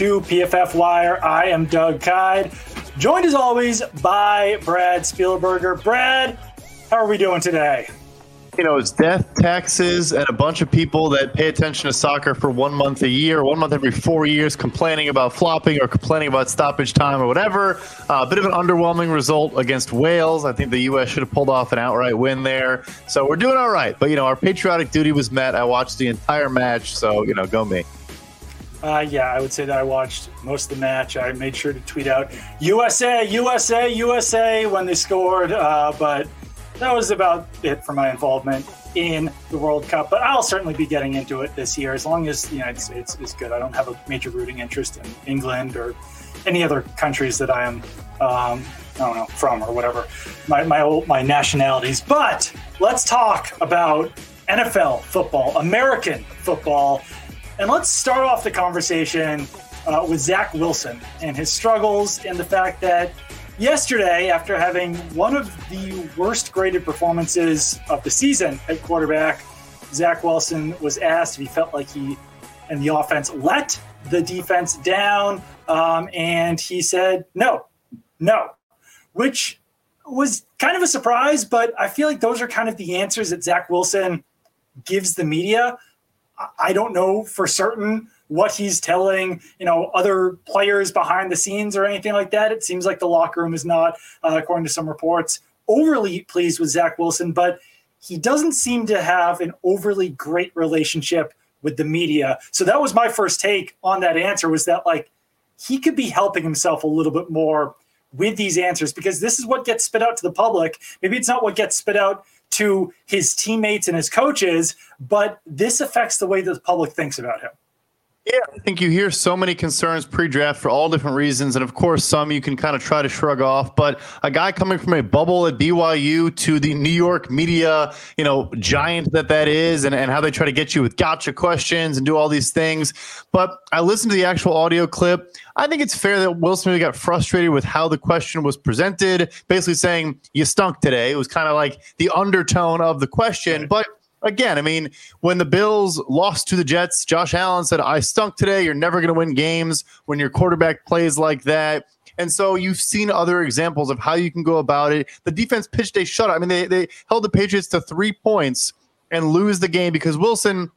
to PFF Wire. I am Doug Kyed, joined as always by Brad Spielberger. Brad, how are we doing today? You know, it's death, taxes, and a bunch of people that pay attention to soccer for one month a year, one month every four years, complaining about flopping or complaining about stoppage time or whatever. A uh, bit of an underwhelming result against Wales. I think the U.S. should have pulled off an outright win there. So we're doing all right. But, you know, our patriotic duty was met. I watched the entire match. So, you know, go me. Uh, yeah, I would say that I watched most of the match. I made sure to tweet out USA, USA, USA when they scored, uh, but that was about it for my involvement in the World Cup. But I'll certainly be getting into it this year as long as the United States is good. I don't have a major rooting interest in England or any other countries that I am, um, I don't know, from or whatever, my, my, old, my nationalities. But let's talk about NFL football, American football and let's start off the conversation uh, with Zach Wilson and his struggles and the fact that yesterday, after having one of the worst graded performances of the season at quarterback, Zach Wilson was asked if he felt like he and the offense let the defense down. Um, and he said, no, no, which was kind of a surprise, but I feel like those are kind of the answers that Zach Wilson gives the media. I don't know for certain what he's telling, you know, other players behind the scenes or anything like that. It seems like the locker room is not, uh, according to some reports, overly pleased with Zach Wilson, but he doesn't seem to have an overly great relationship with the media. So that was my first take on that answer was that like he could be helping himself a little bit more with these answers because this is what gets spit out to the public. Maybe it's not what gets spit out to his teammates and his coaches, but this affects the way that the public thinks about him. Yeah, I think you hear so many concerns pre-draft for all different reasons, and of course, some you can kind of try to shrug off. But a guy coming from a bubble at BYU to the New York media, you know, giant that that is, and, and how they try to get you with gotcha questions and do all these things. But I listened to the actual audio clip. I think it's fair that Wilson got frustrated with how the question was presented, basically saying you stunk today. It was kind of like the undertone of the question, but again, I mean, when the Bills lost to the Jets, Josh Allen said, I stunk today. You're never going to win games when your quarterback plays like that. And so you've seen other examples of how you can go about it. The defense pitched a shutout. I mean, they, they held the Patriots to three points and lose the game because Wilson.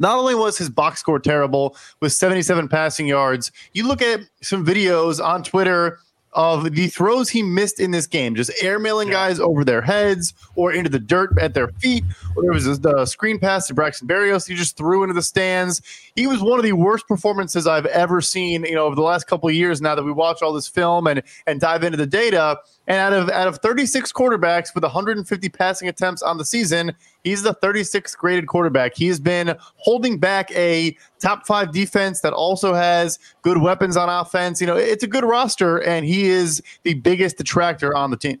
Not only was his box score terrible with 77 passing yards, you look at some videos on Twitter of the throws he missed in this game, just airmailing yeah. guys over their heads or into the dirt at their feet. Or there was the screen pass to Braxton Berrios he just threw into the stands. He was one of the worst performances I've ever seen, you know, over the last couple years now that we watch all this film and and dive into the data. And out of out of 36 quarterbacks with 150 passing attempts on the season, he's the 36th graded quarterback. He has been holding back a top five defense that also has good weapons on offense. You know, it's a good roster, and he is the biggest detractor on the team.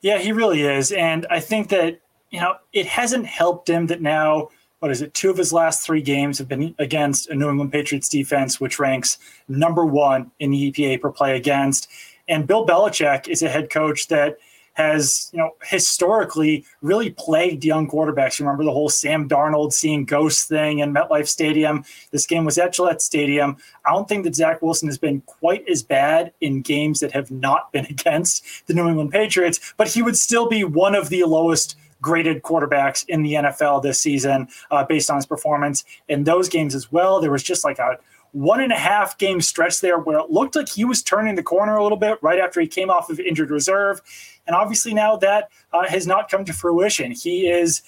Yeah, he really is, and I think that you know it hasn't helped him that now. What is it? Two of his last three games have been against a New England Patriots defense, which ranks number one in the EPA per play against and Bill Belichick is a head coach that has, you know, historically really plagued young quarterbacks. You remember the whole Sam Darnold seeing ghosts thing in MetLife Stadium. This game was at Gillette Stadium. I don't think that Zach Wilson has been quite as bad in games that have not been against the New England Patriots, but he would still be one of the lowest graded quarterbacks in the NFL this season uh, based on his performance in those games as well. There was just like a one and a half game stretch there where it looked like he was turning the corner a little bit right after he came off of injured reserve. And obviously now that uh, has not come to fruition. He is,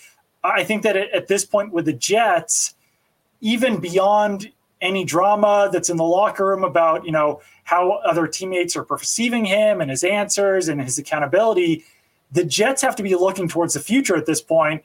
I think that at, at this point with the Jets, even beyond any drama that's in the locker room about, you know, how other teammates are perceiving him and his answers and his accountability, the Jets have to be looking towards the future at this point.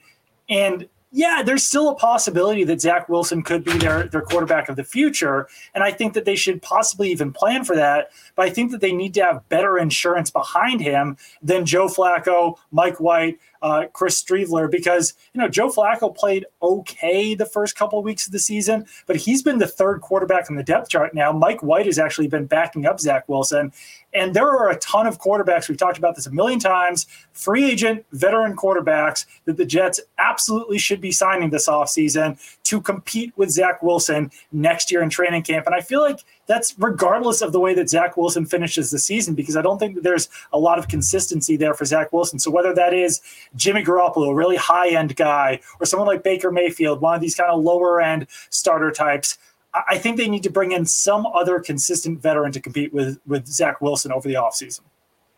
And yeah, there's still a possibility that Zach Wilson could be their, their quarterback of the future. And I think that they should possibly even plan for that. But I think that they need to have better insurance behind him than Joe Flacco, Mike White, uh, Chris Streveler because you know Joe Flacco played okay the first couple of weeks of the season, but he's been the third quarterback in the depth chart now. Mike White has actually been backing up Zach Wilson, and there are a ton of quarterbacks. We've talked about this a million times. Free agent, veteran quarterbacks that the Jets absolutely should be signing this offseason to compete with Zach Wilson next year in training camp. And I feel like that's regardless of the way that Zach Wilson finishes the season, because I don't think that there's a lot of consistency there for Zach Wilson. So whether that is Jimmy Garoppolo, a really high end guy, or someone like Baker Mayfield, one of these kind of lower end starter types, I think they need to bring in some other consistent veteran to compete with with Zach Wilson over the offseason.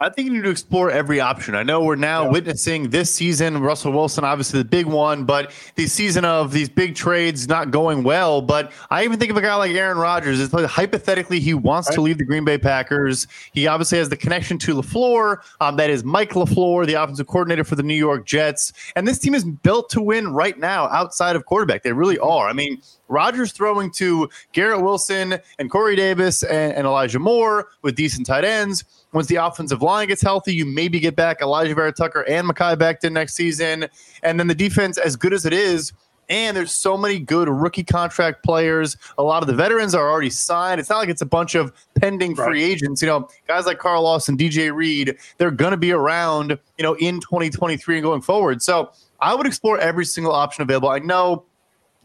I think you need to explore every option. I know we're now yeah. witnessing this season, Russell Wilson, obviously the big one, but the season of these big trades not going well. But I even think of a guy like Aaron Rodgers. It's like hypothetically, he wants right. to leave the Green Bay Packers. He obviously has the connection to LaFleur. Um, that is Mike LaFleur, the offensive coordinator for the New York Jets. And this team is built to win right now outside of quarterback. They really are. I mean, Rodgers throwing to Garrett Wilson and Corey Davis and, and Elijah Moore with decent tight ends. Once the offensive line gets healthy, you maybe get back Elijah Vera-Tucker and Mekhi Becton next season. And then the defense, as good as it is, and there's so many good rookie contract players. A lot of the veterans are already signed. It's not like it's a bunch of pending right. free agents. You know, guys like Carl Lawson, DJ Reed, they're going to be around, you know, in 2023 and going forward. So I would explore every single option available. I know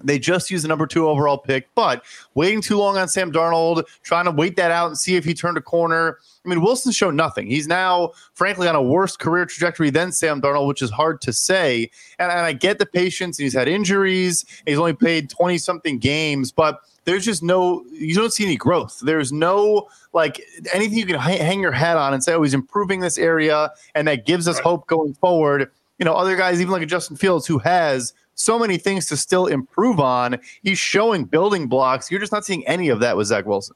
they just used the number two overall pick, but waiting too long on Sam Darnold, trying to wait that out and see if he turned a corner. I mean, Wilson showed nothing. He's now, frankly, on a worse career trajectory than Sam Darnold, which is hard to say. And, and I get the patience. He's had injuries. He's only played 20 something games, but there's just no, you don't see any growth. There's no, like, anything you can hang your hat on and say, oh, he's improving this area. And that gives us hope going forward. You know, other guys, even like a Justin Fields, who has so many things to still improve on. He's showing building blocks. You're just not seeing any of that with Zach Wilson.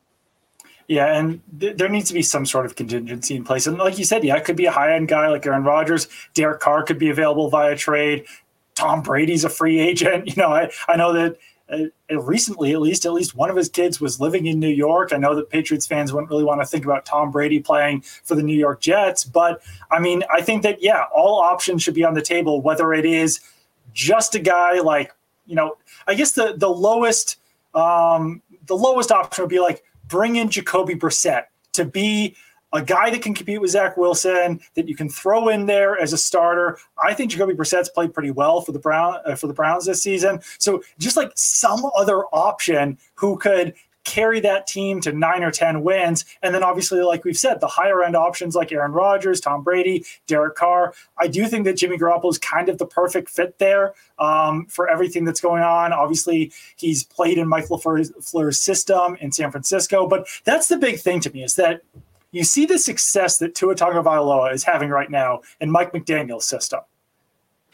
Yeah, and th- there needs to be some sort of contingency in place. And like you said, yeah, it could be a high end guy like Aaron Rodgers. Derek Carr could be available via trade. Tom Brady's a free agent. You know, I, I know that uh, recently, at least, at least one of his kids was living in New York. I know that Patriots fans wouldn't really want to think about Tom Brady playing for the New York Jets, but I mean, I think that yeah, all options should be on the table, whether it is just a guy like you know i guess the the lowest um the lowest option would be like bring in jacoby brissett to be a guy that can compete with Zach Wilson that you can throw in there as a starter. I think Jacoby Brissett's played pretty well for the Brown uh, for the Browns this season. So just like some other option who could carry that team to nine or 10 wins. And then obviously, like we've said, the higher end options like Aaron Rodgers, Tom Brady, Derek Carr. I do think that Jimmy Garoppolo is kind of the perfect fit there um, for everything that's going on. Obviously, he's played in Mike LaFleur's system in San Francisco. But that's the big thing to me is that you see the success that Tua Tagovailoa is having right now in Mike McDaniel's system.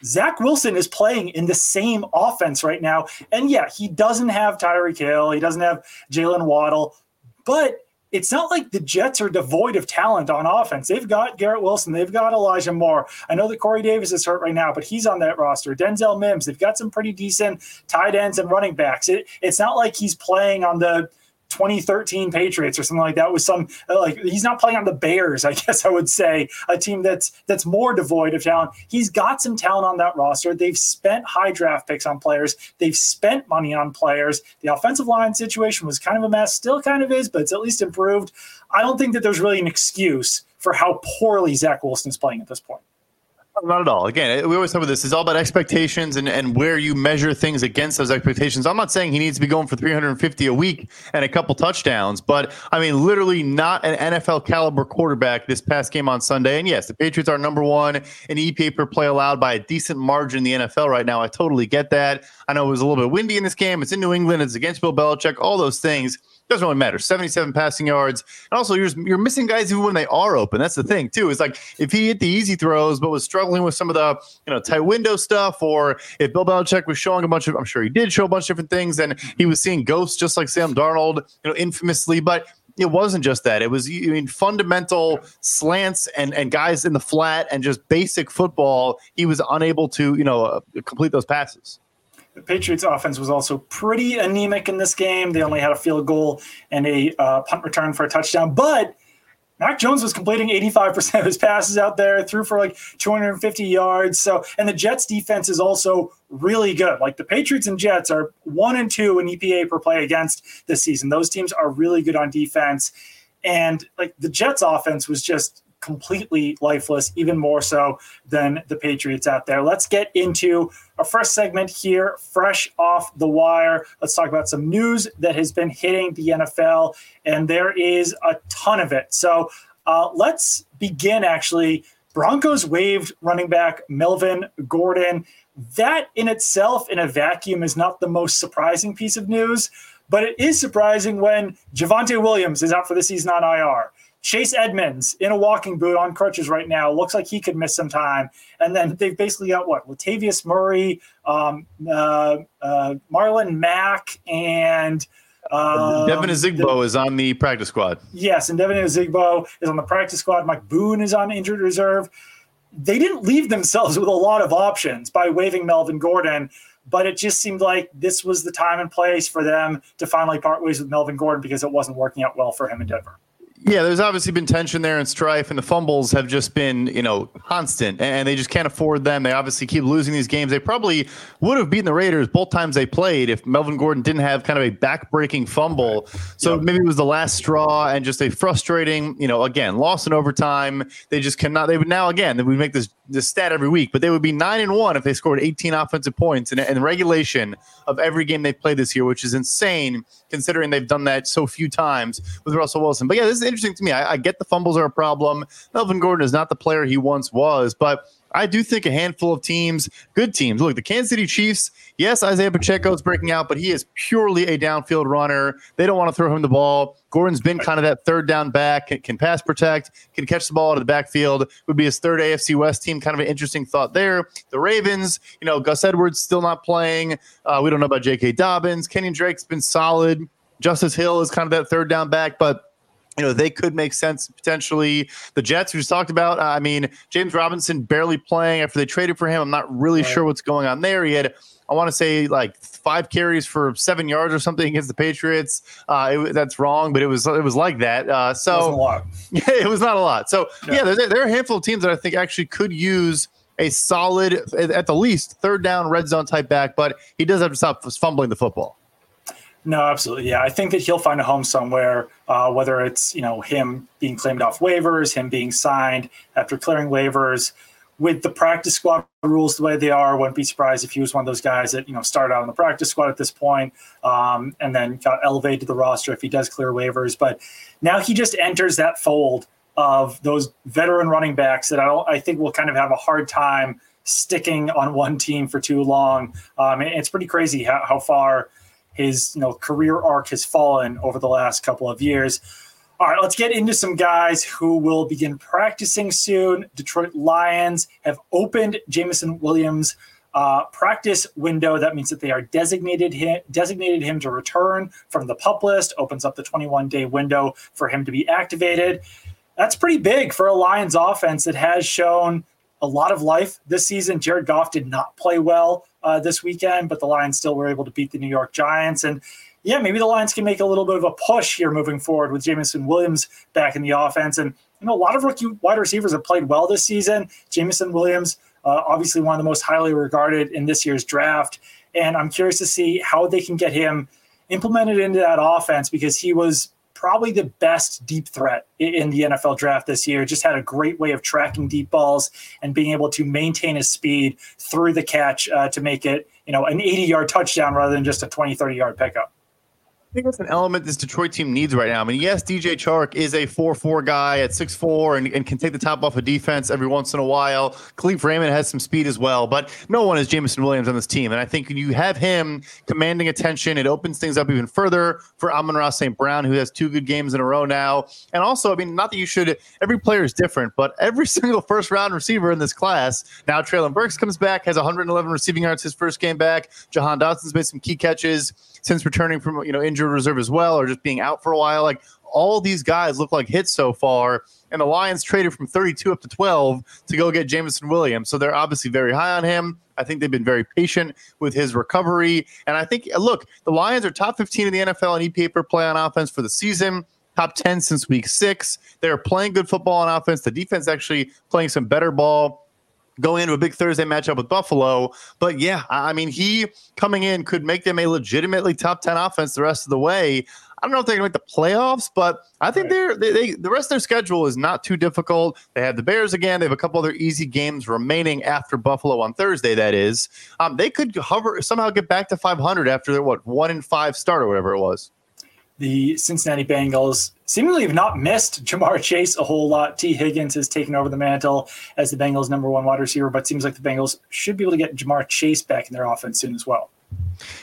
Zach Wilson is playing in the same offense right now. And yeah, he doesn't have Tyreek Hill, he doesn't have Jaylen Waddle, but it's not like the Jets are devoid of talent on offense. They've got Garrett Wilson, they've got Elijah Moore. I know that Corey Davis is hurt right now, but he's on that roster. Denzel Mims, they've got some pretty decent tight ends and running backs. It, it's not like he's playing on the 2013 Patriots or something like that with some like he's not playing on the Bears, I guess I would say, a team that's that's more devoid of talent. He's got some talent on that roster. They've spent high draft picks on players. They've spent money on players. The offensive line situation was kind of a mess, still kind of is, but it's at least improved. I don't think that there's really an excuse for how poorly Zach Wilson is playing at this point. Not at all. Again, uh, we always talk about this. It's all about expectations and, and where you measure things against those expectations. I'm not saying he needs to be going for 350 a week and a couple touchdowns, but I mean, literally not an NFL caliber quarterback this past game on Sunday. And yes, the Patriots are number one in EPA per play allowed by a decent margin in the NFL right now. I totally get that. I know it was a little bit windy in this game. It's in New England. It's against Bill Belichick. All those things doesn't really matter. 77 passing yards. And also, you're, you're missing guys even when they are open. That's the thing, too. It's like if he hit the easy throws, but was struggling with some of the you know tight window stuff, or if Bill Belichick was showing a bunch of, I'm sure he did show a bunch of different things, and he was seeing ghosts just like Sam Darnold, you know, infamously. But it wasn't just that. It was I mean fundamental slants and and guys in the flat and just basic football. He was unable to you know uh, complete those passes. The Patriots offense was also pretty anemic in this game. They only had a field goal and a uh, punt return for a touchdown, but Mac Jones was completing 85% of his passes out there, threw for like 250 yards. So, and the Jets defense is also really good. Like the Patriots and Jets are one and two in EPA per play against this season. Those teams are really good on defense. And like the Jets offense was just completely lifeless, even more so than the Patriots out there. Let's get into our first segment here, fresh off the wire. Let's talk about some news that has been hitting the NFL, and there is a ton of it. So uh, let's begin actually. Broncos waived running back Melvin Gordon. That in itself, in a vacuum, is not the most surprising piece of news, but it is surprising when Javonte Williams is out for the season on IR. Chase Edmonds in a walking boot on crutches right now looks like he could miss some time. And then they've basically got what Latavius Murray, um, uh, uh, Marlon Mack, and um, Devine Ozigbo the, is on the practice squad. Yes, and Devin Ozigbo is on the practice squad. Mike Boone is on injured reserve. They didn't leave themselves with a lot of options by waiving Melvin Gordon but it just seemed like this was the time and place for them to finally part ways with Melvin Gordon because it wasn't working out well for him in Denver. Yeah, there's obviously been tension there and strife, and the fumbles have just been, you know, constant, and they just can't afford them. They obviously keep losing these games. They probably would have beaten the Raiders both times they played if Melvin Gordon didn't have kind of a back-breaking fumble. So yep. maybe it was the last straw and just a frustrating, you know, again, loss in overtime. They just cannot. They would now again. We make this this stat every week, but they would be nine and one if they scored 18 offensive points in, in regulation of every game they played this year, which is insane considering they've done that so few times with Russell Wilson. But yeah, this is interesting to me. I, I get the fumbles are a problem. Melvin Gordon is not the player he once was, but I do think a handful of teams, good teams. Look, the Kansas City Chiefs, yes, Isaiah Pacheco is breaking out, but he is purely a downfield runner. They don't want to throw him the ball. Gordon's been kind of that third down back, can, can pass protect, can catch the ball out of the backfield, would be his third AFC West team. Kind of an interesting thought there. The Ravens, you know, Gus Edwards still not playing. Uh, we don't know about J.K. Dobbins. Kenyan Drake's been solid. Justice Hill is kind of that third down back, but you know, they could make sense potentially. The Jets, we just talked about. I mean, James Robinson barely playing after they traded for him. I'm not really right. sure what's going on there. He had, I want to say, like five carries for seven yards or something against the Patriots. Uh, it, that's wrong, but it was it was like that. Uh, so yeah, it was not a lot. So yeah, yeah there, there are a handful of teams that I think actually could use a solid, at the least, third down red zone type back, but he does have to stop fumbling the football. No, absolutely. Yeah, I think that he'll find a home somewhere. Uh, whether it's you know him being claimed off waivers, him being signed after clearing waivers. With the practice squad rules the way they are, wouldn't be surprised if he was one of those guys that you know started out on the practice squad at this point, um, and then got elevated to the roster if he does clear waivers. But now he just enters that fold of those veteran running backs that I, I think will kind of have a hard time sticking on one team for too long. Um, it's pretty crazy how, how far his you know career arc has fallen over the last couple of years. All right, let's get into some guys who will begin practicing soon. Detroit Lions have opened Jameson Williams' uh, practice window. That means that they are designated him, designated him to return from the pup list. Opens up the 21 day window for him to be activated. That's pretty big for a Lions offense that has shown a lot of life this season. Jared Goff did not play well uh, this weekend, but the Lions still were able to beat the New York Giants. And yeah, maybe the Lions can make a little bit of a push here moving forward with Jameson Williams back in the offense. And you know, a lot of rookie wide receivers have played well this season. Jameson Williams, uh, obviously one of the most highly regarded in this year's draft. And I'm curious to see how they can get him implemented into that offense because he was probably the best deep threat in the NFL draft this year. Just had a great way of tracking deep balls and being able to maintain his speed through the catch uh, to make it, you know, an 80 yard touchdown rather than just a 20, 30 yard pickup. I think that's an element this Detroit team needs right now. I mean, yes, DJ Chark is a 4 4 guy at 6'4 and, and can take the top off of defense every once in a while. Kalif Raymond has some speed as well, but no one is Jameson Williams on this team. And I think when you have him commanding attention, it opens things up even further for Amon-Ra St. Brown, who has two good games in a row now. And also, I mean, not that you should, every player is different, but every single first round receiver in this class, now Treylon Burks comes back, has 111 receiving yards his first game back. Jahan Dotson's made some key catches since returning from you know injured reserve as well, or just being out for a while. Like all these guys look like hits so far, and the Lions traded from 32 up to 12 to go get Jameson Williams. So they're obviously very high on him. I think they've been very patient with his recovery, and I think look, the Lions are top 15 in the NFL in EPA per play on offense for the season. Top 10 since week six. They're playing good football on offense. The defense actually playing some better ball going into a big Thursday matchup with Buffalo. But yeah, I mean, he coming in could make them a legitimately top 10 offense the rest of the way. I don't know if they're going to make the playoffs, but I think right. they're they, they, the rest of their schedule is not too difficult. They have the Bears again. They have a couple other easy games remaining after Buffalo on Thursday. That is, um, they could hover somehow get back to 500 after their what one in five start or whatever it was. The Cincinnati Bengals seemingly have not missed Ja'Marr Chase a whole lot. Tee Higgins has taken over the mantle as the Bengals' number one wide receiver, but seems like the Bengals should be able to get Ja'Marr Chase back in their offense soon as well.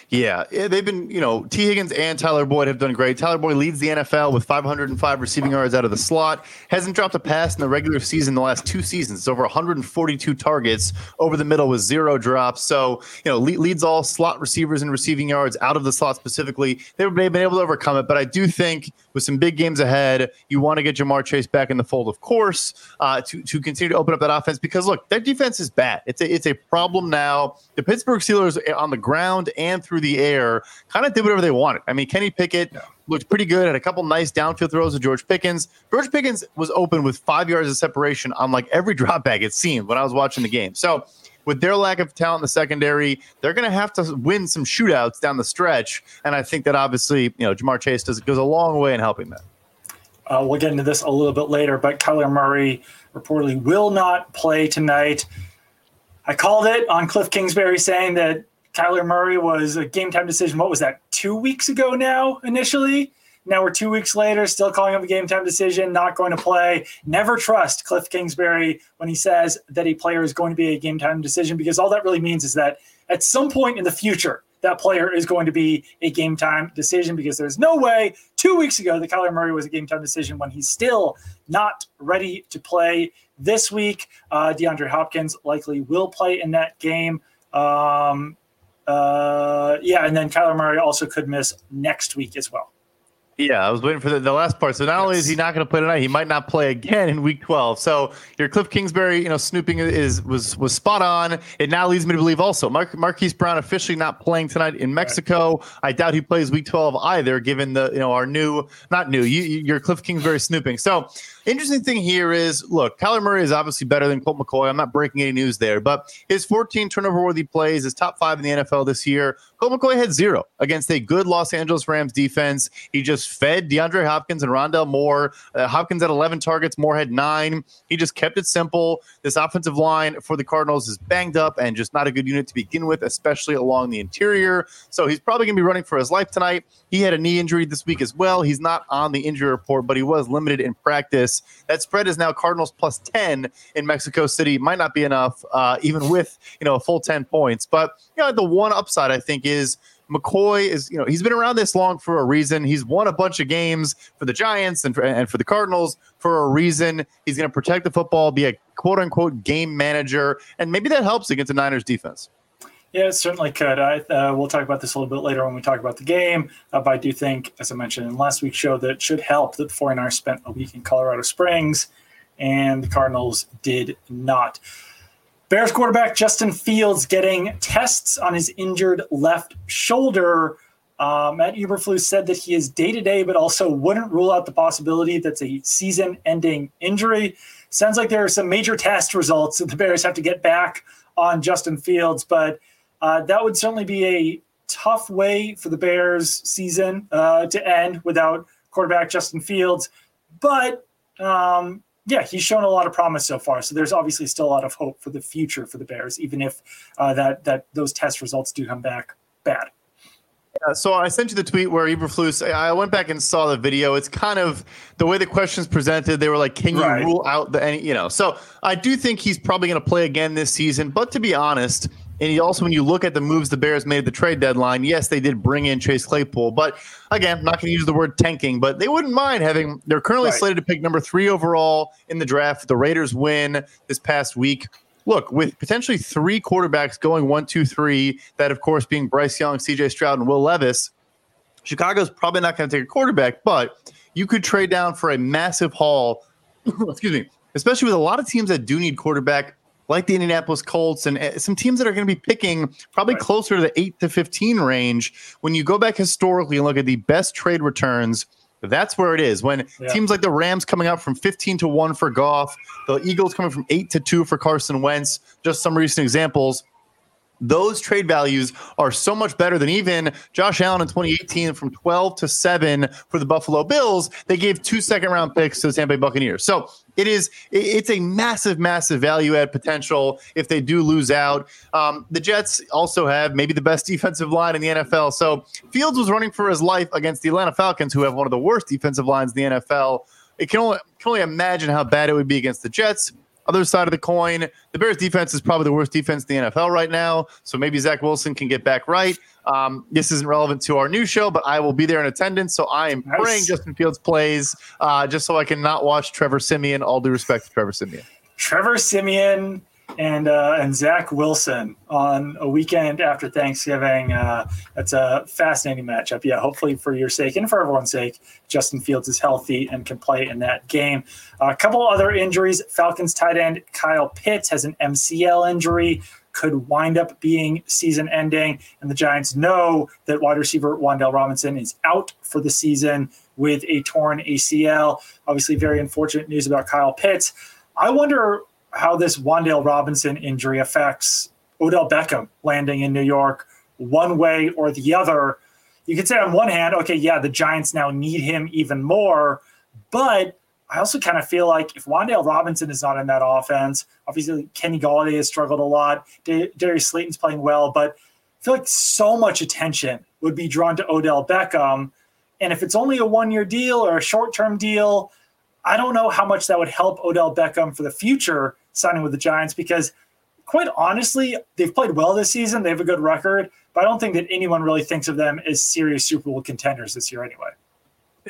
Yeah, they've been, you know, Tee Higgins and Tyler Boyd have done great. Tyler Boyd leads the NFL with 505 receiving yards out of the slot. Hasn't dropped a pass in the regular season the last two seasons. It's over 142 targets over the middle with zero drops. So, you know, leads all slot receivers in receiving yards out of the slot specifically. They've been able to overcome it, but I do think with some big games ahead, you want to get Ja'Marr Chase back in the fold, of course, uh, to to continue to open up that offense because look, that defense is bad. It's a it's a problem now. The Pittsburgh Steelers on the ground and through the air kind of did whatever they wanted. I mean, Kenny Pickett yeah. looked pretty good. Had a couple nice downfield throws to George Pickens. George Pickens was open with five yards of separation on like every drop back it seemed when I was watching the game. So with their lack of talent in the secondary, they're going to have to win some shootouts down the stretch. And I think that obviously, you know, Ja'Marr Chase does goes a long way in helping that. Uh, we'll get into this a little bit later, but Kyler Murray reportedly will not play tonight. I called it on Cliff Kingsbury saying that Kyler Murray was a game time decision. What was that? Two weeks ago now, initially. Now we're two weeks later, still calling him a game time decision, not going to play. Never trust Cliff Kingsbury when he says that a player is going to be a game time decision because all that really means is that at some point in the future, that player is going to be a game time decision because there's no way two weeks ago that Kyler Murray was a game time decision when he's still not ready to play this week. Uh, DeAndre Hopkins likely will play in that game. Um, uh, yeah, and then Kyler Murray also could miss next week as well. Yeah, I was waiting for the, the last part. So not yes. only is he not going to play tonight, he might not play again in Week 12. So your Cliff Kingsbury, you know, snooping is was was spot on. It now leads me to believe also Mar- Marquise Brown officially not playing tonight in Mexico. Right. I doubt he plays Week 12 either, given the you know our new not new you, your Cliff Kingsbury snooping. So Interesting thing here is look, Kyler Murray is obviously better than Colt McCoy. I'm not breaking any news there, but his 14 turnover worthy plays is top five in the NFL this year. Colt McCoy had zero against a good Los Angeles Rams defense. He just fed DeAndre Hopkins and Rondale Moore. Uh, Hopkins had 11 targets, Moore had nine. He just kept it simple. This offensive line for the Cardinals is banged up and just not a good unit to begin with, especially along the interior. So he's probably going to be running for his life tonight. He had a knee injury this week as well. He's not on the injury report, but he was limited in practice. That spread is now Cardinals plus 10 in Mexico City. Might not be enough, uh, even with, you know, a full 10 points. But, you know, the one upside, I think, is McCoy is, you know, he's been around this long for a reason. He's won a bunch of games for the Giants and for, and for the Cardinals for a reason. He's going to protect the football, be a quote unquote game manager, and maybe that helps against the Niners defense. Yeah, it certainly could. I, uh, we'll talk about this a little bit later when we talk about the game. Uh, but I do think, as I mentioned in last week's show, that it should help that the 49ers spent a week in Colorado Springs and the Cardinals did not. Bears quarterback Justin Fields getting tests on his injured left shoulder. Uh, Matt Eberflus said that he is day to day, but also wouldn't rule out the possibility that's a season ending injury. Sounds like there are some major test results that the Bears have to get back on Justin Fields, but uh, that would certainly be a tough way for the Bears season uh, to end without quarterback Justin Fields. But um, yeah, he's shown a lot of promise so far. So there's obviously still a lot of hope for the future for the Bears, even if uh, that that those test results do come back bad. Yeah, so I sent you the tweet where Eberflus. I went back and saw the video. It's kind of the way the questions presented. They were like, "Can you right. rule out the any?" You know. So I do think he's probably going to play again this season. But to be honest, and he also, when you look at the moves the Bears made at the trade deadline, yes, they did bring in Chase Claypool. But again, I'm not going to use the word tanking, but they wouldn't mind having, they're currently right. slated to pick number three overall in the draft. The Raiders win this past week. Look, with potentially three quarterbacks going one, two, three, that of course being Bryce Young, CJ Stroud, and Will Levis, Chicago's probably not going to take a quarterback, but you could trade down for a massive haul. excuse me, especially with a lot of teams that do need quarterback like the Indianapolis Colts and eh, some teams that are going to be picking probably right. closer to the 8 to 15 range. When you go back historically and look at the best trade returns, that's where it is. When yeah. teams like the Rams coming up from 15 to 1 for Goff, the Eagles coming from 8 to 2 for Carson Wentz, just some recent examples. those trade values are so much better than even Josh Allen in 2018 from 12 to 7 for the Buffalo Bills. They gave two second round picks to the Tampa Bay Buccaneers. So it is it's a massive, massive value add potential if they do lose out. Um, the Jets also have maybe the best defensive line in the NFL. So Fields was running for his life against the Atlanta Falcons, who have one of the worst defensive lines in the NFL. It can only can only imagine how bad it would be against the Jets. Other side of the coin, the Bears defense is probably the worst defense in the NFL right now. So maybe Zach Wilson can get back right. Um, this isn't relevant to our new show, but I will be there in attendance. So I am nice. praying Justin Fields plays uh, just so I can not watch Trevor Siemian. All due respect to Trevor Siemian. Trevor Siemian and uh, and Zach Wilson on a weekend after Thanksgiving. Uh, that's a fascinating matchup. Yeah, hopefully for your sake and for everyone's sake, Justin Fields is healthy and can play in that game. Uh, a couple other injuries: Falcons tight end Kyle Pitts has an MCL injury. Could wind up being season ending, and the Giants know that wide receiver Wan'Dale Robinson is out for the season with a torn ACL. Obviously, very unfortunate news about Kyle Pitts. I wonder how this Wan'Dale Robinson injury affects Odell Beckham landing in New York one way or the other. You could say on one hand, okay, yeah, the Giants now need him even more, but I also kind of feel like if Wan'Dale Robinson is not in that offense, obviously Kenny Golladay has struggled a lot. Darius Slayton's playing well, but I feel like so much attention would be drawn to Odell Beckham. And if it's only a one year deal or a short term deal, I don't know how much that would help Odell Beckham for the future signing with the Giants because, quite honestly, they've played well this season. They have a good record, but I don't think that anyone really thinks of them as serious Super Bowl contenders this year anyway.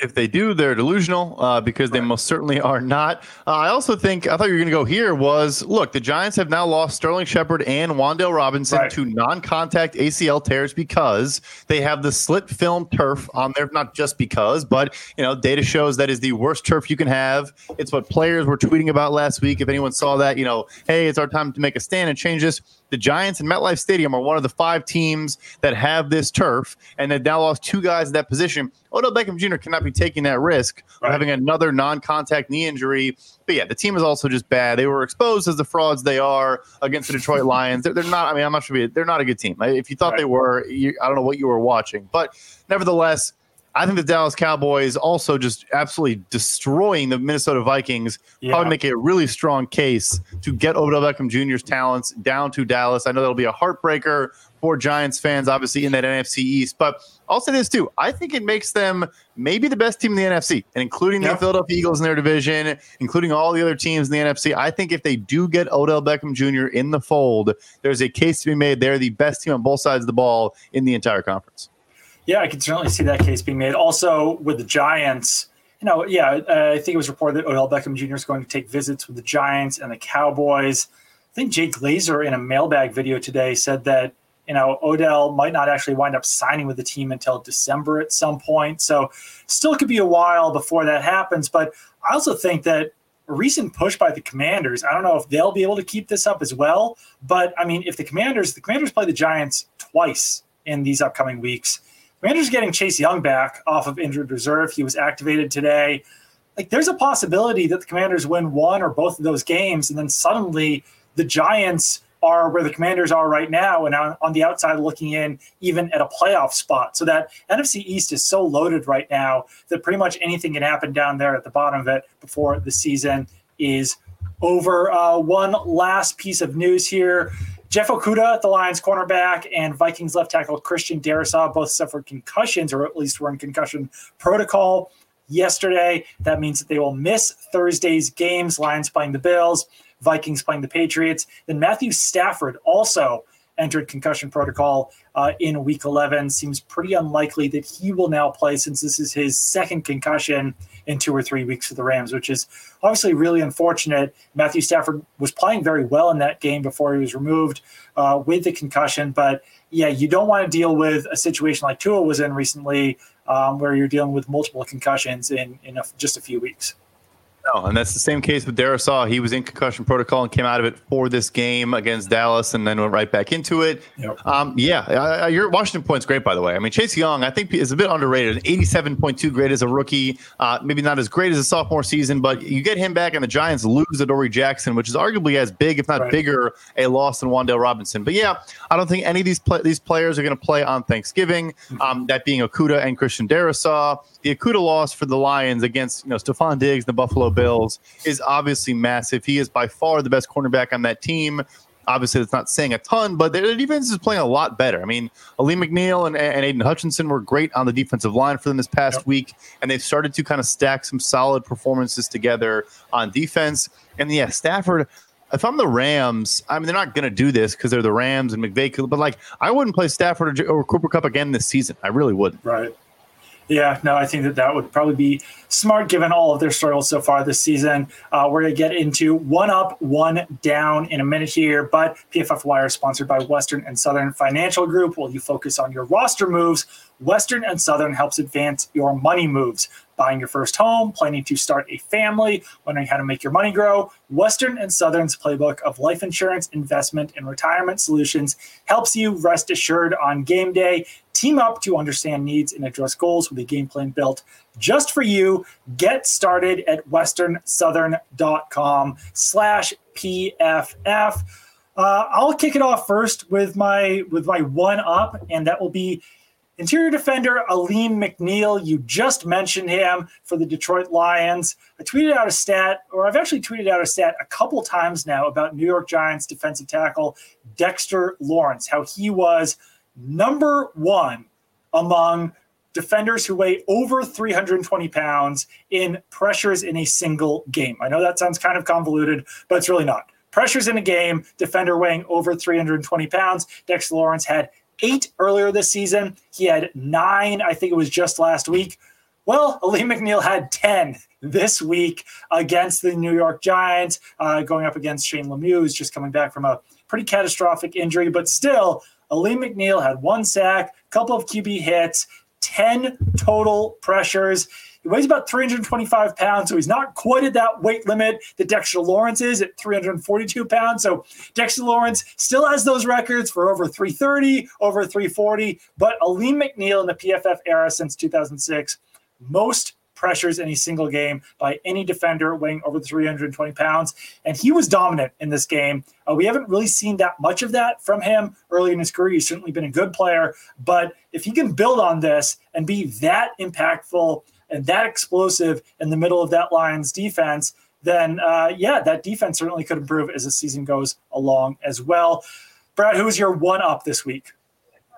If they do, they're delusional uh, because they most certainly are not. Uh, I also think I thought you were going to go here was look, the Giants have now lost Sterling Shepard and Wan'Dale Robinson right. to non-contact ACL tears because they have the slit film turf on there. Not just because, but you know, data shows that is the worst turf you can have. It's what players were tweeting about last week. If anyone saw that, you know, hey, it's our time to make a stand and change this the Giants and MetLife Stadium are one of the five teams that have this turf, and they've now lost two guys in that position. Odell Beckham Jr. cannot be taking that risk right. of having another non-contact knee injury. But yeah, the team is also just bad. They were exposed as the frauds they are against the Detroit Lions. They're, they're not. I mean, I'm not sure. They're not a good team. If you thought right. they were, you, I don't know what you were watching, but nevertheless I think the Dallas Cowboys also just absolutely destroying the Minnesota Vikings yeah. probably make a really strong case to get Odell Beckham Jr.'s talents down to Dallas. I know that'll be a heartbreaker for Giants fans, obviously in that NFC East. But I'll say this too: I think it makes them maybe the best team in the NFC, and including the Philadelphia Eagles in their division, including all the other teams in the NFC. I think if they do get Odell Beckham Jr. in the fold, there's a case to be made. They're the best team on both sides of the ball in the entire conference. Yeah, I can certainly see that case being made. Also, with the Giants, you know, yeah, uh, I think it was reported that Odell Beckham Jr. is going to take visits with the Giants and the Cowboys. I think Jay Glazer in a mailbag video today said that you know Odell might not actually wind up signing with the team until December at some point. So, still could be a while before that happens. But I also think that a recent push by the Commanders. I don't know if they'll be able to keep this up as well. But I mean, if the Commanders, the Commanders play the Giants twice in these upcoming weeks Commanders getting Chase Young back off of injured reserve. He was activated today. Like, there's a possibility that the Commanders win one or both of those games, and then suddenly the Giants are where the Commanders are right now, and on, on the outside looking in, even at a playoff spot. So that NFC East is so loaded right now that pretty much anything can happen down there at the bottom of it before the season is over. Uh, one last piece of news here. Jeff Okudah, the Lions cornerback, and Vikings left tackle Christian Darrisaw both suffered concussions, or at least were in concussion protocol yesterday. That means that they will miss Thursday's games. Lions playing the Bills, Vikings playing the Patriots. Then Matthew Stafford also entered concussion protocol uh, in week 11. Seems pretty unlikely that he will now play since this is his second concussion in two or three weeks for the Rams, which is obviously really unfortunate. Matthew Stafford was playing very well in that game before he was removed uh, with the concussion. But yeah, you don't want to deal with a situation like Tua was in recently, um, where you're dealing with multiple concussions in, in a, just a few weeks. No, and that's the same case with Darrisaw. He was in concussion protocol and came out of it for this game against Dallas, and then went right back into it. Yep. Um, yeah, uh, your Washington point's great, by the way. I mean, Chase Young, I think is a bit underrated. An 87.2 grade as a rookie, uh, maybe not as great as a sophomore season, but you get him back, and the Giants lose Adoree Jackson, which is arguably as big, if not right. bigger, a loss than Wan'Dale Robinson. But yeah, I don't think any of these play- these players are going to play on Thanksgiving. Mm-hmm. Um, that being Okudah and Christian Darrisaw. The Okudah loss for the Lions against you know Stefon Diggs, the Buffalo Bills, is obviously massive. He is by far the best cornerback on that team. Obviously, that's not saying a ton, but their defense is playing a lot better. I mean, Alim McNeill and, and Aidan Hutchinson were great on the defensive line for them this past yep. week, and they've started to kind of stack some solid performances together on defense. And yeah, Stafford, if I'm the Rams, I mean, they're not going to do this because they're the Rams and McVay, but like, I wouldn't play Stafford or, or Cooper Kupp again this season. I really wouldn't. Right. Yeah, no, I think that that would probably be smart given all of their struggles so far this season. Uh, we're going to get into one up, one down in a minute here, but PFF Wire is sponsored by Western and Southern Financial Group. While you focus on your roster moves, Western and Southern helps advance your money moves. Buying your first home, planning to start a family, wondering how to make your money grow, Western and Southern's playbook of life insurance, investment, and retirement solutions helps you rest assured on game day. Team up to understand needs and address goals with a game plan built just for you. Get started at westernsouthern.com slash PFF. Uh, I'll kick it off first with my with my one up, and that will be Interior defender Alim McNeill, you just mentioned him for the Detroit Lions. I tweeted out a stat, or I've actually tweeted out a stat a couple times now about New York Giants defensive tackle Dexter Lawrence, how he was number one among defenders who weigh over 320 pounds in pressures in a single game. I know that sounds kind of convoluted, but it's really not. Pressures in a game, defender weighing over 320 pounds. Dexter Lawrence had eight earlier this season. He had nine, I think it was just last week. Well, Alim McNeill had 10 this week against the New York Giants, uh, going up against Shane Lemieux, who's just coming back from a pretty catastrophic injury. But still, Alim McNeill had one sack, a couple of QB hits, 10 total pressures. He weighs about 325 pounds, so he's not quite at that weight limit that Dexter Lawrence is at 342 pounds. So Dexter Lawrence still has those records for over 330, over 340, but Alim McNeill in the PFF era since 2006, most pressures any single game by any defender weighing over 320 pounds. And he was dominant in this game. Uh, we haven't really seen that much of that from him early in his career. He's certainly been a good player, but if he can build on this and be that impactful and that explosive in the middle of that Lions defense, then uh, yeah, that defense certainly could improve as the season goes along as well. Brad, who's your one up this week?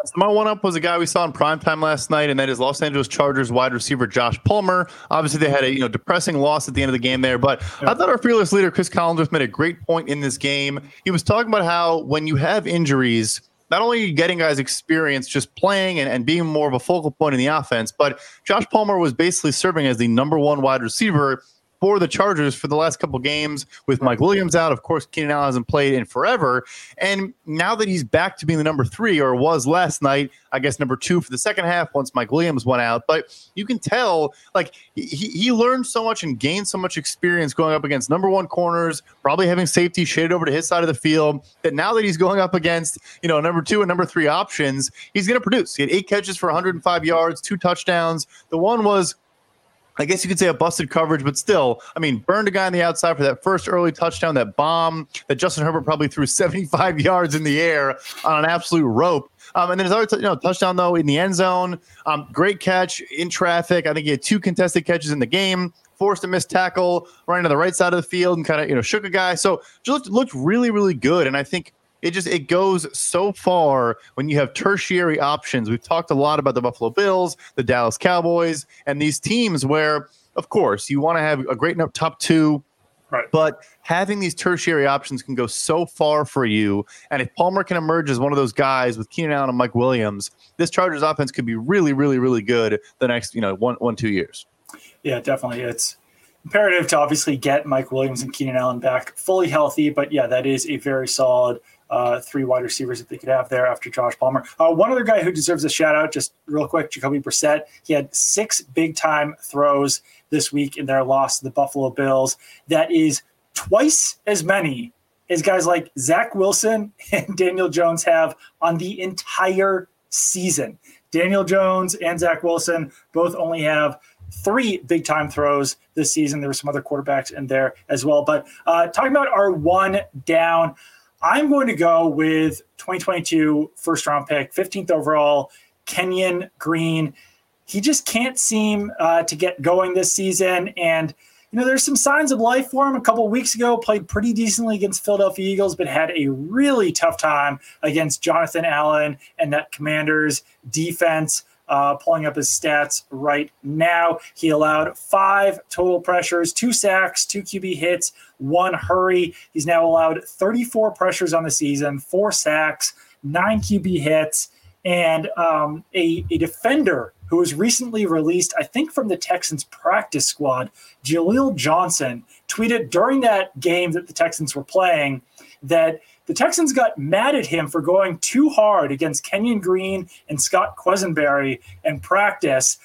So my one up was a guy we saw in primetime last night, and that is Los Angeles Chargers wide receiver Josh Palmer. Obviously, they had a you know depressing loss at the end of the game there, but yeah. I thought our fearless leader Chris Collinsworth made a great point in this game. He was talking about how when you have injuries, not only getting guys experience just playing and, and being more of a focal point in the offense, but Josh Palmer was basically serving as the number one wide receiver for the Chargers for the last couple games with Mike Williams out. Of course, Keenan Allen hasn't played in forever. And now that he's back to being the number three, or was last night, I guess number two for the second half once Mike Williams went out. But you can tell, like, he, he learned so much and gained so much experience going up against number one corners, probably having safety shaded over to his side of the field, that now that he's going up against, you know, number two and number three options, he's going to produce. He had eight catches for 105 yards, two touchdowns. The one was I guess you could say a busted coverage, but still, I mean, burned a guy on the outside for that first early touchdown, that bomb that Justin Herbert probably threw 75 yards in the air on an absolute rope. Um, and then his other, t- you know, touchdown though in the end zone. Um, great catch in traffic. I think he had two contested catches in the game. Forced a missed tackle running to the right side of the field and kind of you know shook a guy. So just looked really really good. And I think it just it goes so far when you have tertiary options. We've talked a lot about the Buffalo Bills, the Dallas Cowboys, and these teams where, of course, you want to have a great enough top two. Right. But having these tertiary options can go so far for you. And if Palmer can emerge as one of those guys with Keenan Allen and Mike Williams, this Chargers offense could be really, really, really good the next, you know, one, one, two years. Yeah, definitely. It's imperative to obviously get Mike Williams and Keenan Allen back fully healthy. But yeah, that is a very solid uh, three wide receivers that they could have there after Josh Palmer. Uh, one other guy who deserves a shout out, just real quick, Jacoby Brissett. He had six big time throws this week in their loss to the Buffalo Bills. That is twice as many as guys like Zach Wilson and Daniel Jones have on the entire season. Daniel Jones and Zach Wilson both only have three big time throws this season. There were some other quarterbacks in there as well. But uh, talking about our one down, I'm going to go with 2022 first round pick, 15th overall, Kenyon Green. He just can't seem uh, to get going this season. And, you know, there's some signs of life for him. A couple weeks ago, played pretty decently against Philadelphia Eagles, but had a really tough time against Jonathan Allen and that Commanders defense. Uh, pulling up his stats right now. He allowed five total pressures, two sacks, two QB hits, one hurry. He's now allowed 34 pressures on the season, four sacks, nine QB hits, and um, a, a defender who was recently released, I think from the Texans practice squad, Jaleel Johnson, tweeted during that game that the Texans were playing that the Texans got mad at him for going too hard against Kenyon Green and Scott Quessenberry in practice.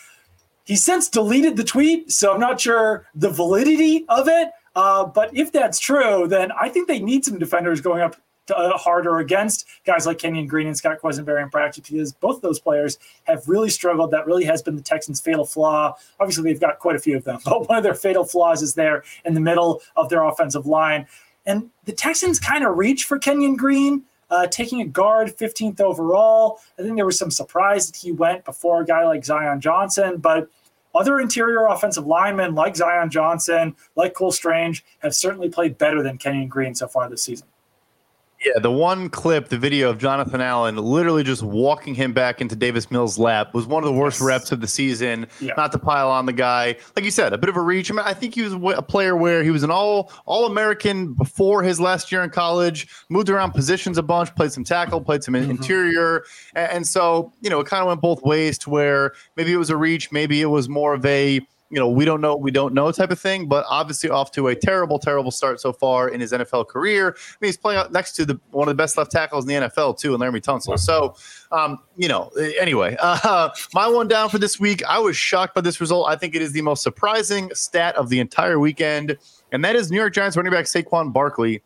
He since deleted the tweet, so I'm not sure the validity of it. Uh, but if that's true, then I think they need some defenders going up to, uh, harder against guys like Kenyon Green and Scott Quessenberry in practice because both those players have really struggled. That really has been the Texans' fatal flaw. Obviously, they've got quite a few of them, but one of their fatal flaws is there in the middle of their offensive line. And the Texans kind of reach for Kenyon Green, uh, taking a guard 15th overall. I think there was some surprise that he went before a guy like Zion Johnson, but other interior offensive linemen like Zion Johnson, like Cole Strange, have certainly played better than Kenyon Green so far this season. Yeah, the one clip, the video of Jonathan Allen literally just walking him back into Davis Mills' lap was one of the worst yes. reps of the season. Yeah. Not to pile on the guy, like you said, a bit of a reach. I, mean, I think he was a player where he was an all all American before his last year in college. Moved around positions a bunch, played some tackle, played some mm-hmm. interior, and, and so you know it kind of went both ways to where maybe it was a reach, maybe it was more of a you know, we don't know, we don't know type of thing, but obviously off to a terrible, terrible start so far in his NFL career. I mean, he's playing next to the one of the best left tackles in the NFL too, and Laremy Tunsil. So, um, you know, anyway, uh, my one down for this week. I was shocked by this result. I think it is the most surprising stat of the entire weekend, and that is New York Giants running back Saquon Barkley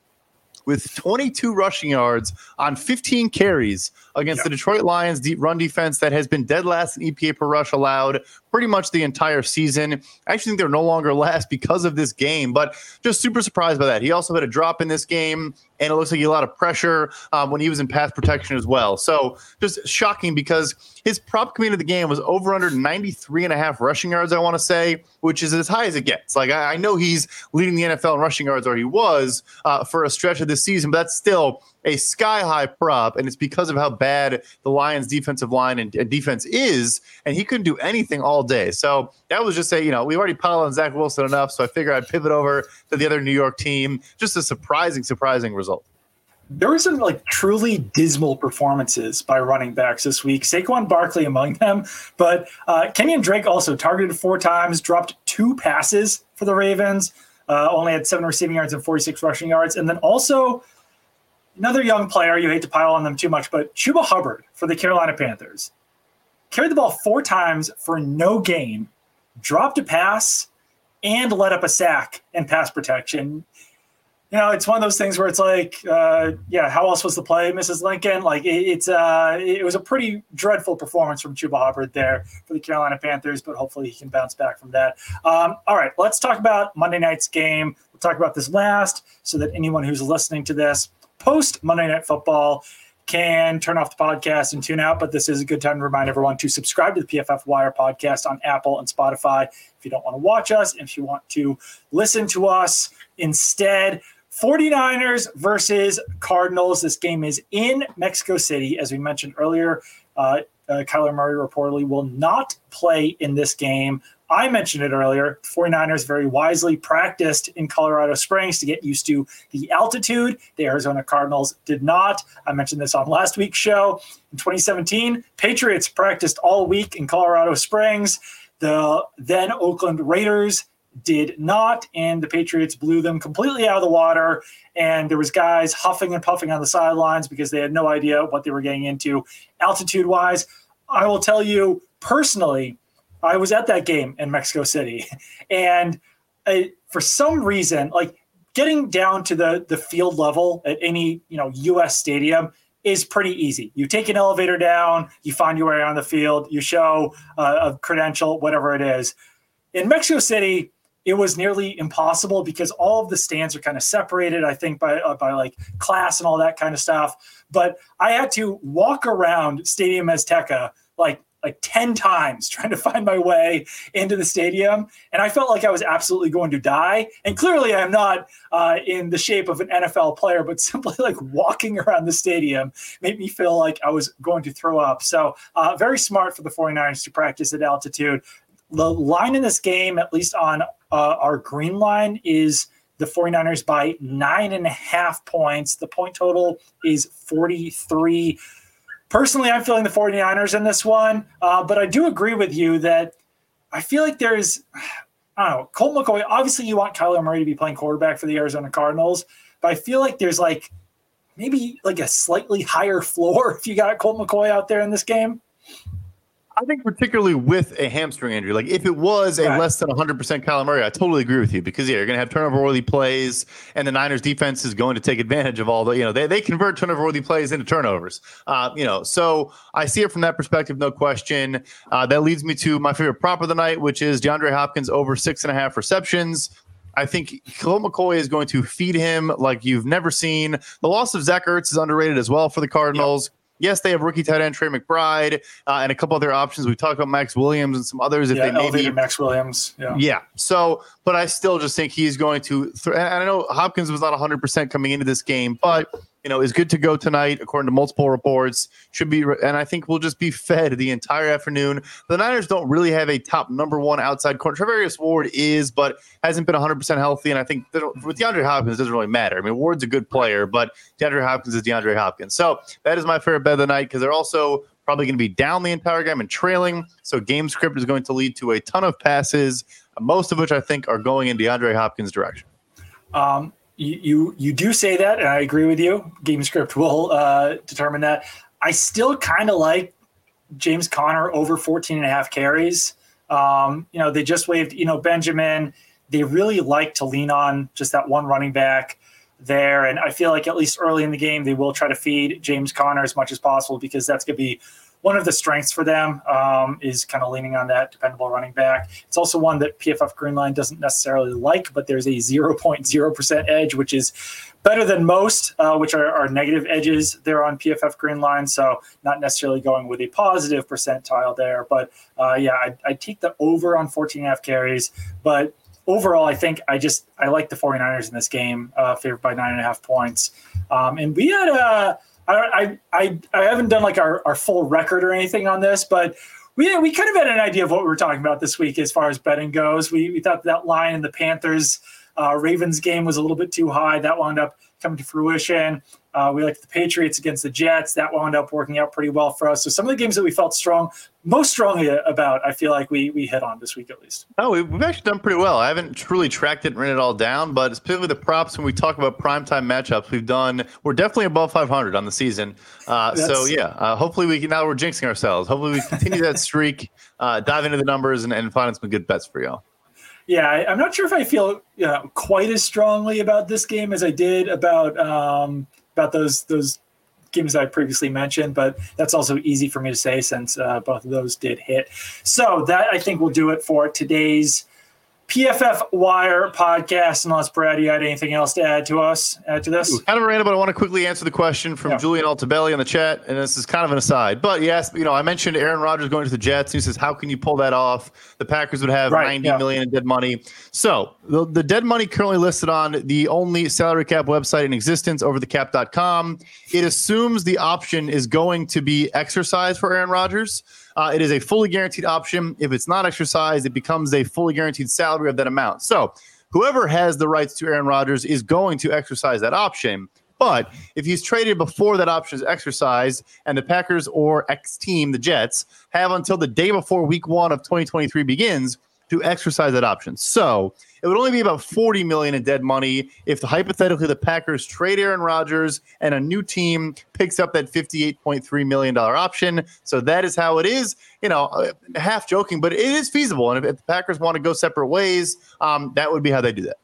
with 22 rushing yards on 15 carries against the Detroit Lions deep run defense that has been dead last in EPA per rush allowed pretty much the entire season. I actually think they're no longer last because of this game, but just super surprised by that. He also had a drop in this game, and it looks like he had a lot of pressure um, when he was in pass protection as well. So just shocking because his prop coming of the game was over under 93 and a half rushing yards, I want to say, which is as high as it gets. Like I, I know he's leading the NFL in rushing yards, or he was uh, for a stretch of this season, but that's still a sky high prop, and it's because of how bad the Lions' defensive line and, and, defense is, and he couldn't do anything all day. So that was just a, you know, we've already piled on Zach Wilson enough, so I figured I'd pivot over to the other New York team. Just a surprising, surprising result. There were some like truly dismal performances by running backs this week. Saquon Barkley among them, but uh, Kenyan Drake also targeted four times, dropped two passes for the Ravens, uh, only had seven receiving yards and 46 rushing yards, and then also another young player, you hate to pile on them too much, but Chuba Hubbard for the Carolina Panthers carried the ball four times for no gain, dropped a pass, and let up a sack and pass protection. You know, it's one of those things where it's like, uh, yeah, how else was the play, Mrs. Lincoln? Like, it, it's uh, it was a pretty dreadful performance from Chuba Hubbard there for the Carolina Panthers, but hopefully he can bounce back from that. Um, all right, let's talk about Monday night's game. We'll talk about this last so that anyone who's listening to this post Monday Night Football can turn off the podcast and tune out. But this is a good time to remind everyone to subscribe to the PFF Wire podcast on Apple and Spotify if you don't want to watch us, if you want to listen to us instead. 49ers versus Cardinals. This game is in Mexico City. As we mentioned earlier, uh, uh, Kyler Murray reportedly will not play in this game. I mentioned it earlier. 49ers very wisely practiced in Colorado Springs to get used to the altitude. The Arizona Cardinals did not. I mentioned this on last week's show. In 2017, Patriots practiced all week in Colorado Springs. The then Oakland Raiders did not, and the Patriots blew them completely out of the water. And there was guys huffing and puffing on the sidelines because they had no idea what they were getting into altitude wise. I will tell you personally, I was at that game in Mexico City, and I, for some reason, like getting down to the the field level at any you know U.S. stadium is pretty easy. You take an elevator down, you find your way on the field, you show uh, a credential, whatever it is. In Mexico City, it was nearly impossible because all of the stands are kind of separated, I think, by uh, by like class and all that kind of stuff. But I had to walk around Stadium Azteca like like 10 times trying to find my way into the stadium. And I felt like I was absolutely going to die. And clearly, I'm not uh, in the shape of an NFL player, but simply like walking around the stadium made me feel like I was going to throw up. So, uh, very smart for the 49ers to practice at altitude. The line in this game, at least on uh, our green line, is the 49ers by nine and a half points. The point total is 43 personally, I'm feeling the 49ers in this one, uh, but I do agree with you that I feel like there's, I don't know, Colt McCoy. Obviously, you want Kyler Murray to be playing quarterback for the Arizona Cardinals, but I feel like there's like maybe like a slightly higher floor if you got Colt McCoy out there in this game. I think particularly with a hamstring injury, like if it was a right. less than 100% Kyler Murray, I totally agree with you because yeah, you're going to have turnover-worthy plays, and the Niners defense is going to take advantage of all the you know they they convert turnover-worthy plays into turnovers. Uh, you know, so I see it from that perspective, no question. Uh, that leads me to my favorite prop of the night, which is DeAndre Hopkins over six and a half receptions. I think Colt McCoy is going to feed him like you've never seen. The loss of Zach Ertz is underrated as well for the Cardinals. Yep. Yes, they have rookie tight end Trey McBride uh, and a couple other options. We talked about Maxx Williams and some others. If yeah, they maybe Maxx Williams. Yeah. Yeah. So, but I still just think he's going to. Th- and I know Hopkins was not 100 percent coming into this game, but you know, is good to go tonight, according to multiple reports. Should be, and I think we'll just be fed the entire afternoon. The Niners don't really have a top number one outside corner. Charvarius Ward is, but hasn't been 100% healthy. And I think with DeAndre Hopkins, it doesn't really matter. I mean, Ward's a good player, but DeAndre Hopkins is DeAndre Hopkins. So that is my favorite bet of the night because they're also probably going to be down the entire game and trailing. So game script is going to lead to a ton of passes, most of which I think are going in DeAndre Hopkins' direction. Um, you, you you do say that, and I agree with you. Game script will uh, determine that. I still kind of like James Conner over 14 and a half carries. Um, you know, they just waived, you know, Benjamin. They really like to lean on just that one running back there. And I feel like at least early in the game, they will try to feed James Conner as much as possible because that's going to be one of the strengths for them um, is kind of leaning on that dependable running back. It's also one that PFF Greenline doesn't necessarily like, but there's a 0.0% edge, which is better than most, uh, which are, are, negative edges there on PFF Greenline. So not necessarily going with a positive percentile there. But uh, yeah, I, I take the over on 14 and a half carries. But overall, I think I just I like the 49ers in this game, uh, favored by nine and a half points. Um, and we had a I, I, I haven't done like our, our full record or anything on this, but we, we kind of had an idea of what we were talking about this week as far as betting goes. We, we thought that line in the Panthers uh, Ravens game was a little bit too high. That wound up coming to fruition. Uh, we liked the Patriots against the Jets. That wound up working out pretty well for us. So some of the games that we felt strong, most strongly about, I feel like we we hit on this week at least. Oh, we've actually done pretty well. I haven't truly tracked it and written it all down, but specifically the props when we talk about primetime matchups, we've done. We're definitely above 500 on the season. Uh, so yeah, uh, hopefully we can. Now we're jinxing ourselves. Hopefully we continue that streak, uh, dive into the numbers, and, and find some good bets for y'all. Yeah, I, am not sure if I feel you know, quite as strongly about this game as I did about um, about those those games I previously mentioned, but that's also easy for me to say since uh, both of those did hit. So that I think will do it for today's PFF Wire podcast. Unless Brad, you had anything else to add to us, add to this? Kind of random, but I want to quickly answer the question from yeah. Julian Altabelli in the chat, and this is kind of an aside. But yes, you know, I mentioned Aaron Rodgers going to the Jets. He says, "How can you pull that off? The Packers would have right, ninety yeah. million in dead money." So the, the dead money currently listed on the only salary cap website in existence, overthecap.com. It assumes the option is going to be exercised for Aaron Rodgers. Uh, it is a fully guaranteed option. If it's not exercised, it becomes a fully guaranteed salary of that amount. So whoever has the rights to Aaron Rodgers is going to exercise that option. But if he's traded before that option is exercised, and the Packers or X team, the Jets, have until the day before week one of 2023 begins to exercise that option. So It would only be about 40 million in dead money if the, hypothetically the Packers trade Aaron Rodgers and a new team picks up that 58.3 million dollar option. So that is how it is. You know, uh, half joking, but it is feasible. And if, if the Packers want to go separate ways, um, that would be how they do that.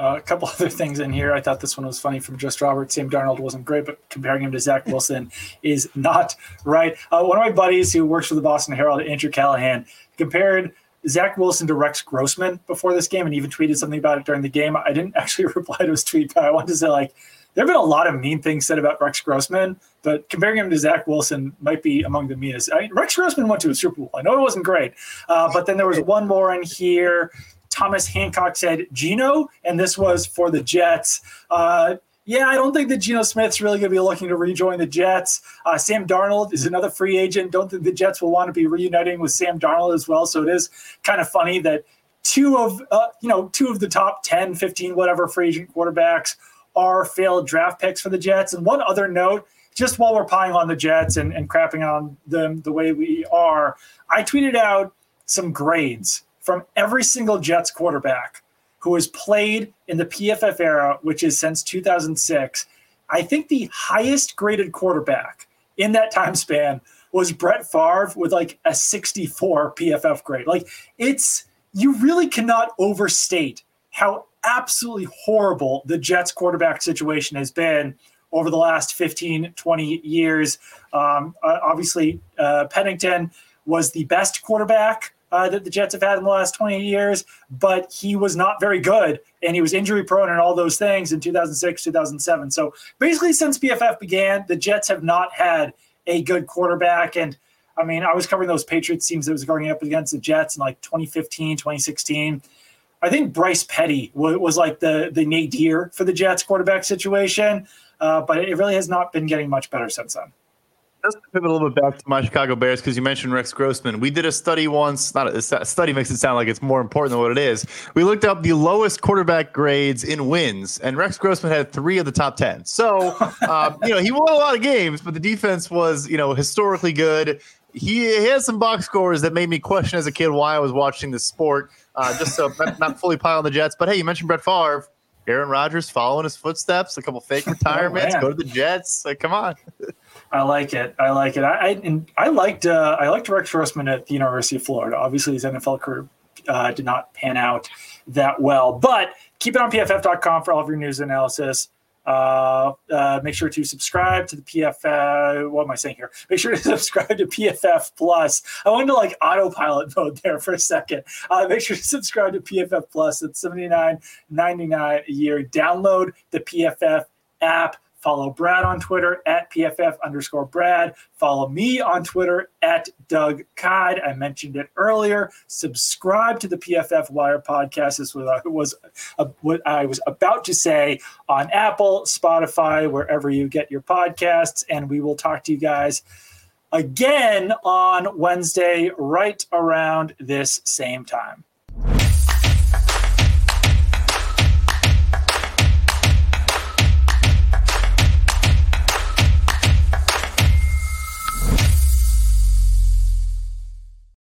Uh, a couple other things in here. I thought this one was funny from Just Robert. Sam Darnold wasn't great, but comparing him to Zach Wilson is not right. Uh, one of my buddies who works for the Boston Herald, Andrew Callahan, compared Zach Wilson to Rex Grossman before this game and even tweeted something about it during the game. I didn't actually reply to his tweet, but I wanted to say, like, there have been a lot of mean things said about Rex Grossman, but comparing him to Zach Wilson might be among the meanest. I mean, Rex Grossman went to a Super Bowl. I know it wasn't great, uh, but then there was one more in here. Thomas Hancock said Geno, and this was for the Jets. Uh, yeah, I don't think that Geno Smith's really going to be looking to rejoin the Jets. Uh, Sam Darnold is another free agent. Don't think the Jets will want to be reuniting with Sam Darnold as well. So it is kind of funny that two of uh, you know two of the top 10, 15, whatever free agent quarterbacks are failed draft picks for the Jets. And one other note, just while we're pieing on the Jets and, and crapping on them the way we are, I tweeted out some grades from every single Jets quarterback who has played in the PFF era, which is since 2006. I think the highest graded quarterback in that time span was Brett Favre with like a 64 PFF grade. Like it's you really cannot overstate how absolutely horrible the Jets quarterback situation has been over the last 15, 20 years. Um, obviously, uh, Pennington was the best quarterback uh, that the Jets have had in the last 20 years, but he was not very good and he was injury prone and all those things in 2006, 2007. So basically, since PFF began, the Jets have not had a good quarterback. And I mean, I was covering those Patriots teams that was going up against the Jets in like 2015, 2016. I think Bryce Petty was, was like the the nadir for the Jets quarterback situation, uh, but it really has not been getting much better since then. Let's pivot a little bit back to my Chicago Bears because you mentioned Rex Grossman. We did a study once. Not a, a, study makes it sound like it's more important than what it is. We looked up the lowest quarterback grades in wins, and Rex Grossman had three of the top ten. So, um, you know, he won a lot of games, but the defense was, you know, historically good. He, he has some box scores that made me question as a kid why I was watching this sport. Uh, just so not, not fully pile on the Jets, but hey, you mentioned Brett Favre. Aaron Rodgers following his footsteps, a couple fake oh, retirements, oh, go to the Jets. Like, come on. I like it. I like it. I I, I liked uh, I liked Rex Grossman at the University of Florida. Obviously, his NFL career uh, did not pan out that well, but keep it on PFF.com for all of your news analysis. Uh, uh, make sure to subscribe to the PFF. What am I saying here? Make sure to subscribe to PFF Plus. I went to like autopilot mode there for a second. Uh, make sure to subscribe to PFF Plus. It's seventy nine ninety nine a year. Download the PFF app Follow Brad on Twitter at PFF underscore Brad. Follow me on Twitter at Doug Kyed. I mentioned it earlier. Subscribe to the PFF Wire podcast. This was, uh, was uh, what I was about to say on Apple, Spotify, wherever you get your podcasts. And we will talk to you guys again on Wednesday, right around this same time.